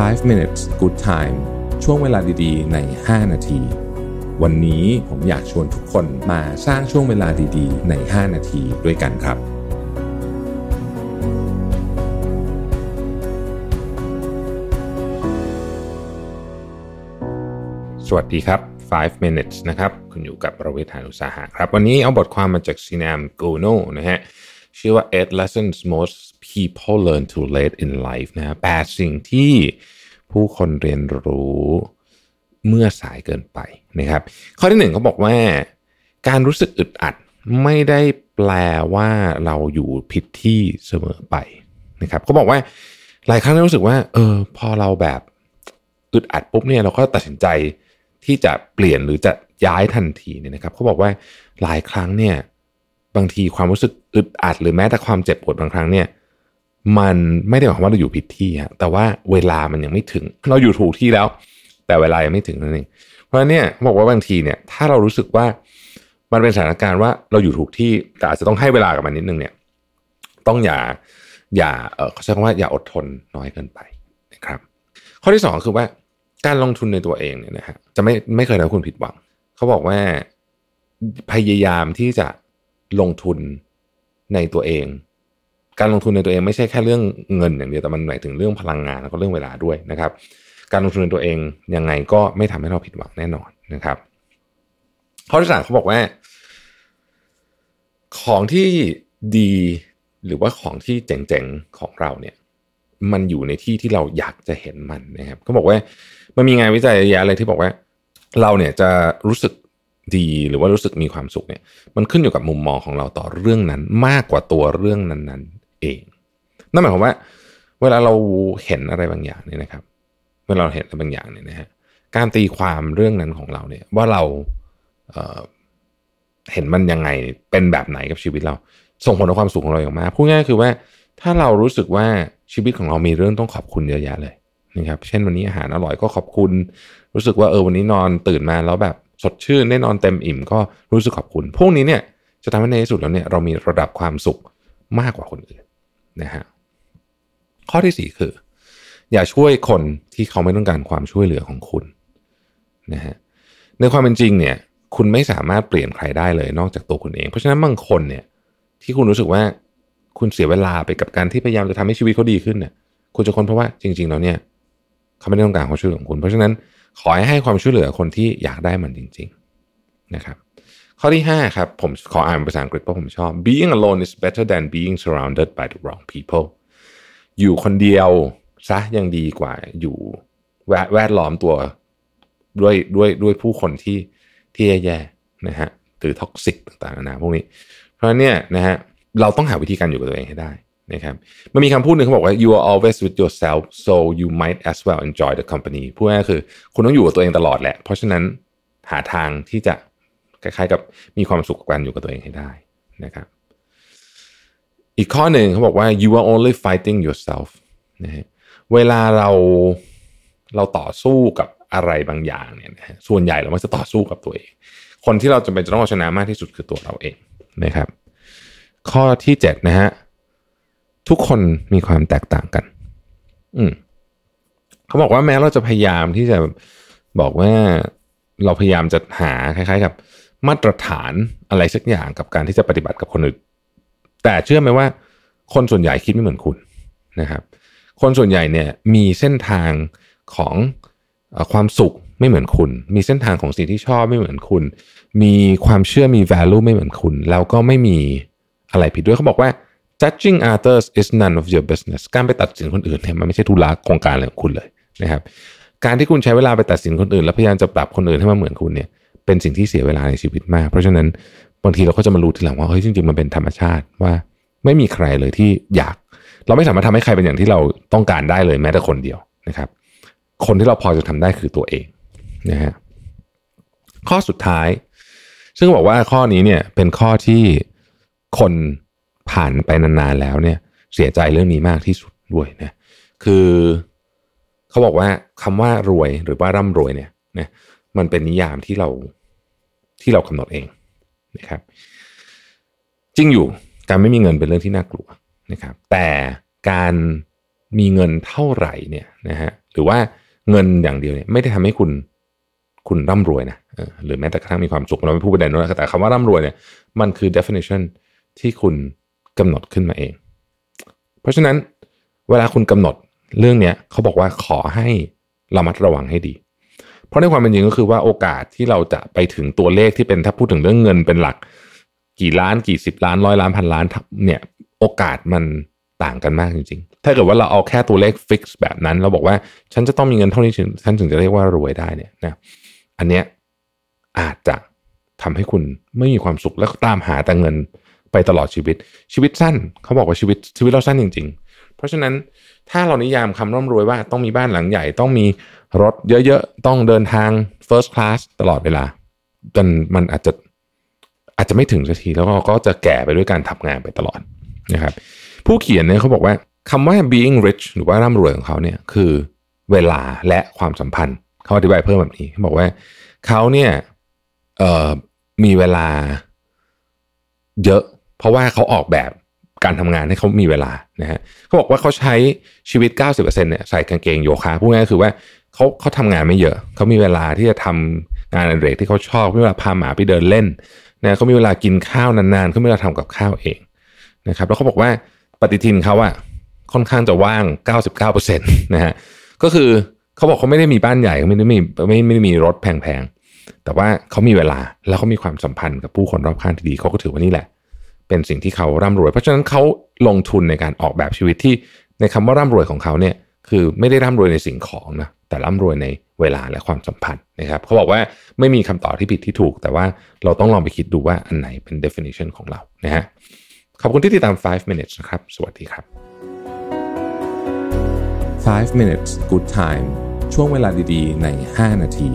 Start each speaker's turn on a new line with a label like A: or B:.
A: 5 minutes good time ช่วงเวลาดีๆ ใน 5 นาที วันนี้ผมอยากชวนทุกคนมาสร้างช่วงเวลาดีๆ ใน 5 นาทีด้วยกันครับ สวัสดีครับ 5 minutes นะครับ คุณอยู่กับประเวทานุสาหะครับ วันนี้เอาบทความมาจากซีนามโกโนนะฮะ ชื่อว่า eight lessons most people learn too late in life นะฮะแปดสิ่งที่ผู้คนเรียนรู้เมื่อสายเกินไปนะครับ ข้อที่หนึ่งเขาบอกว่า การรู้สึกอึดอัดไม่ได้แปลว่าเราอยู่ผิดที่เสมอไปนะครับเขาบอกว่าหลายครั้งเรารู้สึกว่า เออ พอเราแบบอึดอัดปุ๊บเนี่ยเราก็ตัดสินใจที่จะเปลี่ยนหรือจะย้ายทันทีเนี่ยนะครับเขาบอกว่าหลายครั้งเนี่ย บางทีความรู้สึกอึดอัด หรือแม้แต่ความเจ็บปวดบางครั้งเนี่ยมันไม่ได้หมายความว่าเราอยู่ผิดที่ฮะแต่ว่าเวลามันยังไม่ถึง เราอยู่ถูกที่แล้ว แต่เวลายังไม่ถึงนั่นเองเพราะเนี่ยบอกว่าบางทีเนี่ยถ้าเรารู้สึกว่ามันเป็นสถานการณ์ว่าเราอยู่ถูกที่แต่อาจจะต้องให้เวลากับมันนิดนึงเนี่ยต้องอย่าอย่าเออเขาใช้คำว่าอย่าอดทนน้อยเกินไปนะครับ ข้อที่สองคือว่าการลงทุนในตัวเองเนี่ยนะฮะจะไม่ไม่เคยทำให้คุณผิดหวัง เขาบอกว่าพยายามที่จะ ลงทุนในตัวเอง การลงทุนในตัวเองไม่ใช่แค่เรื่องเงินอย่างเดียวแต่มันหมายถึงเรื่องพลังงานแล้วก็เรื่องเวลาด้วยนะครับ การลงทุนในตัวเองยังไงก็ไม่ทำให้เราผิดหวังแน่นอนนะครับข้อที่สามเขาบอกว่า ของที่ดีหรือว่าของที่เจ๋งๆของเราเนี่ย มันอยู่ในที่ที่เราอยากจะเห็นมันนะครับเขาบอกว่ามันมีงานวิจัยเยอะแยะเลยที่บอกว่า เราเนี่ยจะรู้สึก ดีหรือว่ารู้สึกมีความสุขเนี่ยมันขึ้นอยู่กับมุมมองของเราต่อเรื่องนั้นมากกว่าตัวเรื่องนั้นๆ เองนั่นหมายความว่า เวลาเราเห็นอะไรบางอย่างเนี่ยนะครับ เวลาเราเห็นอะไรบางอย่างเนี่ยนะฮะการตีความเรื่องนั้นของเราเนี่ยว่าเราเเห็นมันยังไงเป็นแบบไหนกับชีวิตเรา ส่งผลต่อความสุขของเราอย่างมากพูดง่ายคือว่าถ้าเรารู้สึกว่าชีวิตของเรามีเรื่องต้องขอบคุณเยอะแยะเลยนะครับ เช่นวันนี้อาหารอร่อยก็ขอบคุณ รู้สึกว่าเออวันนี้นอนตื่นมาแล้วแบบ สดชื่นได้นอนเต็มอิ่มก็รู้สึกขอบคุณ พวกนี้เนี่ยจะทำให้ในที่สุดแล้วเนี่ยเรามีระดับความสุขมากกว่าคนอื่นนะฮะข้อที่สี่คือ อย่าช่วยคนที่เขาไม่ต้องการความช่วยเหลือของคุณนะฮะในความเป็นจริงเนี่ยคุณไม่สามารถเปลี่ยนใครได้เลยนอกจากตัวคุณเอง เพราะฉะนั้นบางคนเนี่ยที่คุณรู้สึกว่าคุณเสียเวลาไปกับการที่พยายามจะทำให้ชีวิตเขาดีขึ้นเนี่ยคุณจะคนเพราะว่าจริง ๆ แล้วเนี่ยเขาไม่ได้ต้องการความช่วยเหลือของคุณ เพราะฉะนั้น ขอให้ให้ความช่วยเหลือคนที่อยากได้มันจริง ๆนะครับ ข้อที่5ครับผมขออ่านภาษาอังกฤษเพราะผมชอบ being alone is better than being surrounded by the wrong people อยู่คนเดียวซะยังดีกว่าอยู่แวดแวดล้อมตัวด้วยด้วยด้วยผู้คนที่ที่แย่ๆนะฮะหรือท็อกซิกต่างๆนะพวกนี้ เพราะเนี่ยนะฮะเราต้องหาวิธีการอยู่กับตัวเองให้ได้ นะครับมันมีคำพูดหนึ่งเขาบอกว่า you are always with yourself so you might as well enjoy the company พูดง่ายคือ คุณต้องอยู่กับตัวเองตลอดแหละ เพราะฉะนั้นหาทางที่จะคล้ายๆกับมีความสุขกับการอยู่กับตัวเองให้ได้นะครับ อีกข้อหนึ่งเขาบอกว่า you are only fighting yourself นะฮะเวลาเราเราต่อสู้กับอะไรบางอย่างเนี่ยนะฮะส่วนใหญ่เราไม่จะต่อสู้กับตัวเอง คนที่เราจะเป็นจะต้องเอาชนะมากที่สุดคือตัวเราเองนะครับ ข้อที่เจ็ดนะฮะ ทุกคนมีความแตกต่างกัน อืมเขาบอกว่าแม้เราจะพยายามที่จะบอกว่าเราพยายามจะหาคล้าย ๆ กับ มาตรฐานอะไรสักอย่างกับการที่จะปฏิบัติกับคนอื่น แต่เชื่อไหมว่า คนส่วนใหญ่คิดไม่เหมือนคุณนะครับ คนส่วนใหญ่เนี่ยมีเส้นทางของความสุขไม่เหมือนคุณ มีเส้นทางของสิ่งที่ชอบไม่เหมือนคุณ มีความเชื่อมี value ไม่เหมือนคุณ แล้วก็ไม่มีอะไรผิดด้วยเขาบอกว่า judging others is none of your business การไปตัดสินคนอื่นเนี่ยมันไม่ใช่ธุระโครงการอะไรของคุณเลยนะครับ การที่คุณใช้เวลาไปตัดสินคนอื่น แล้วพยายามจะปรับคนอื่นให้มาเหมือนคุณเนี่ยเป็นสิ่งที่เสียเวลาในชีวิตมาก เพราะฉะนั้นบางทีเราก็จะมารู้ทีหลังว่าเฮ้ยจริงๆมันเป็นธรรมชาติว่าไม่มีใครเลยที่อยาก เราไม่สามารถทำให้ใครเป็นอย่างที่เราต้องการได้เลยแม้แต่คนเดียวนะครับ คนที่เราพอจะทำได้คือตัวเองนะฮะข้อสุดท้าย ซึ่งบอกว่าข้อนี้เนี่ยเป็นข้อที่คน ผ่านไปนานๆแล้วเนี่ย เสียใจเรื่องนี้มากที่สุดด้วยนะคือเขาบอกว่าคำว่ารวยหรือว่าร่ำรวยเนี่ยนะมันเป็นนิยามที่เราที่เรากำหนดเองนะครับ จริงอยู่การไม่มีเงินเป็นเรื่องที่น่ากลัวนะครับ แต่การมีเงินเท่าไหร่เนี่ยนะฮะหรือว่าเงินอย่างเดียวเนี่ยไม่ได้ทำให้คุณคุณร่ำรวยนะหรือแม้แต่กระทั่งมีความสุขเราไม่พูดประเด็นนู้นแต่คำว่าร่ำรวยเนี่ยมันคือ definition ที่คุณ กำหนดขึ้นมาเอง เพราะฉะนั้นเวลาคุณกำหนดเรื่องเนี้ยเขาบอกว่าขอให้ระมัดระวังให้ดี เพราะในความเป็นจริงก็คือว่าโอกาสที่เราจะไปถึงตัวเลขที่เป็นถ้าพูดถึงเรื่องเงินเป็นหลัก กี่ล้านกี่สิบล้านร้อยล้านพันล้านเนี่ยโอกาสมันต่างกันมากจริงๆ ถ้าเกิดว่าเราเอาแค่ตัวเลขฟิกซ์แบบนั้นเราบอกว่าฉันจะต้องมีเงินเท่านี้ฉันถึงจะเรียกว่ารวยได้เนี่ยนะอันเนี้ยอาจจะทำให้คุณไม่มีความสุขแล้วตามหาแต่เงิน ไปตลอดชีวิต ชีวิตสั้น เขาบอกว่าชีวิตชีวิตเราสั้นจริง ๆ เพราะฉะนั้นถ้าเรานิยามคำร่ำรวยว่าต้องมีบ้านหลังใหญ่ ต้องมีรถเยอะๆ ต้องเดินทาง first class ตลอดเวลาจนมันอาจจะอาจจะไม่ถึงสักทีแล้วก็จะแก่ไปด้วยการทำงานไปตลอดนะครับผู้เขียนเนี่ยเขาบอกว่าคำว่า being rich หรือว่าร่ำรวยของเขาเนี่ยคือเวลาและความสัมพันธ์ เขาอธิบายเพิ่มแบบนี้เขาบอกว่าเขาเนี่ยมีเวลาเยอะ เพราะว่าเขาออกแบบการทำงานให้เขามีเวลานะฮะเขาบอกว่าเขาใช้ชีวิต 90%เนี่ยใส่กางเกงโยคะพูดง่ายๆคือว่าเขาเขาทำงานไม่เยอะ เขามีเวลาที่จะทำงานอดิเรกที่เขาชอบมีเวลาพาหมาไปเดินเล่นนะเขามีเวลากินข้าวนานๆเขามีเวลาทำกับข้าวเองนะครับแล้วเขาบอกว่าปฏิทินเขาอะค่อนข้างจะว่าง 99%นะฮะก็คือเขาบอกเขาไม่ได้มีบ้านใหญ่ไม่ได้มีไม่ไม่ได้มีรถแพงๆแต่ว่าเขามีเวลาแล้วเขามีความสัมพันธ์กับผู้คนรอบข้างที่ดีเขาก็ถือว่านี่แหละ เป็นสิ่งที่เขาร่ำรวย เพราะฉะนั้นเขาลงทุนในการออกแบบชีวิตที่ในคำว่าร่ำรวยของเขาเนี่ยคือไม่ได้ร่ำรวยในสิ่งของนะแต่ร่ำรวยในเวลาและความสัมพันธ์นะครับเขาบอกว่าไม่มีคำตอบที่ผิดที่ถูก แต่ว่าเราต้องลองไปคิดดูว่าอันไหนเป็น definition ของเรานะฮะขอบคุณที่ติดตาม 5 minutes นะครับ สวัสดีครับ 5 minutes good time ช่วงเวลาดีๆ ใน 5 นาที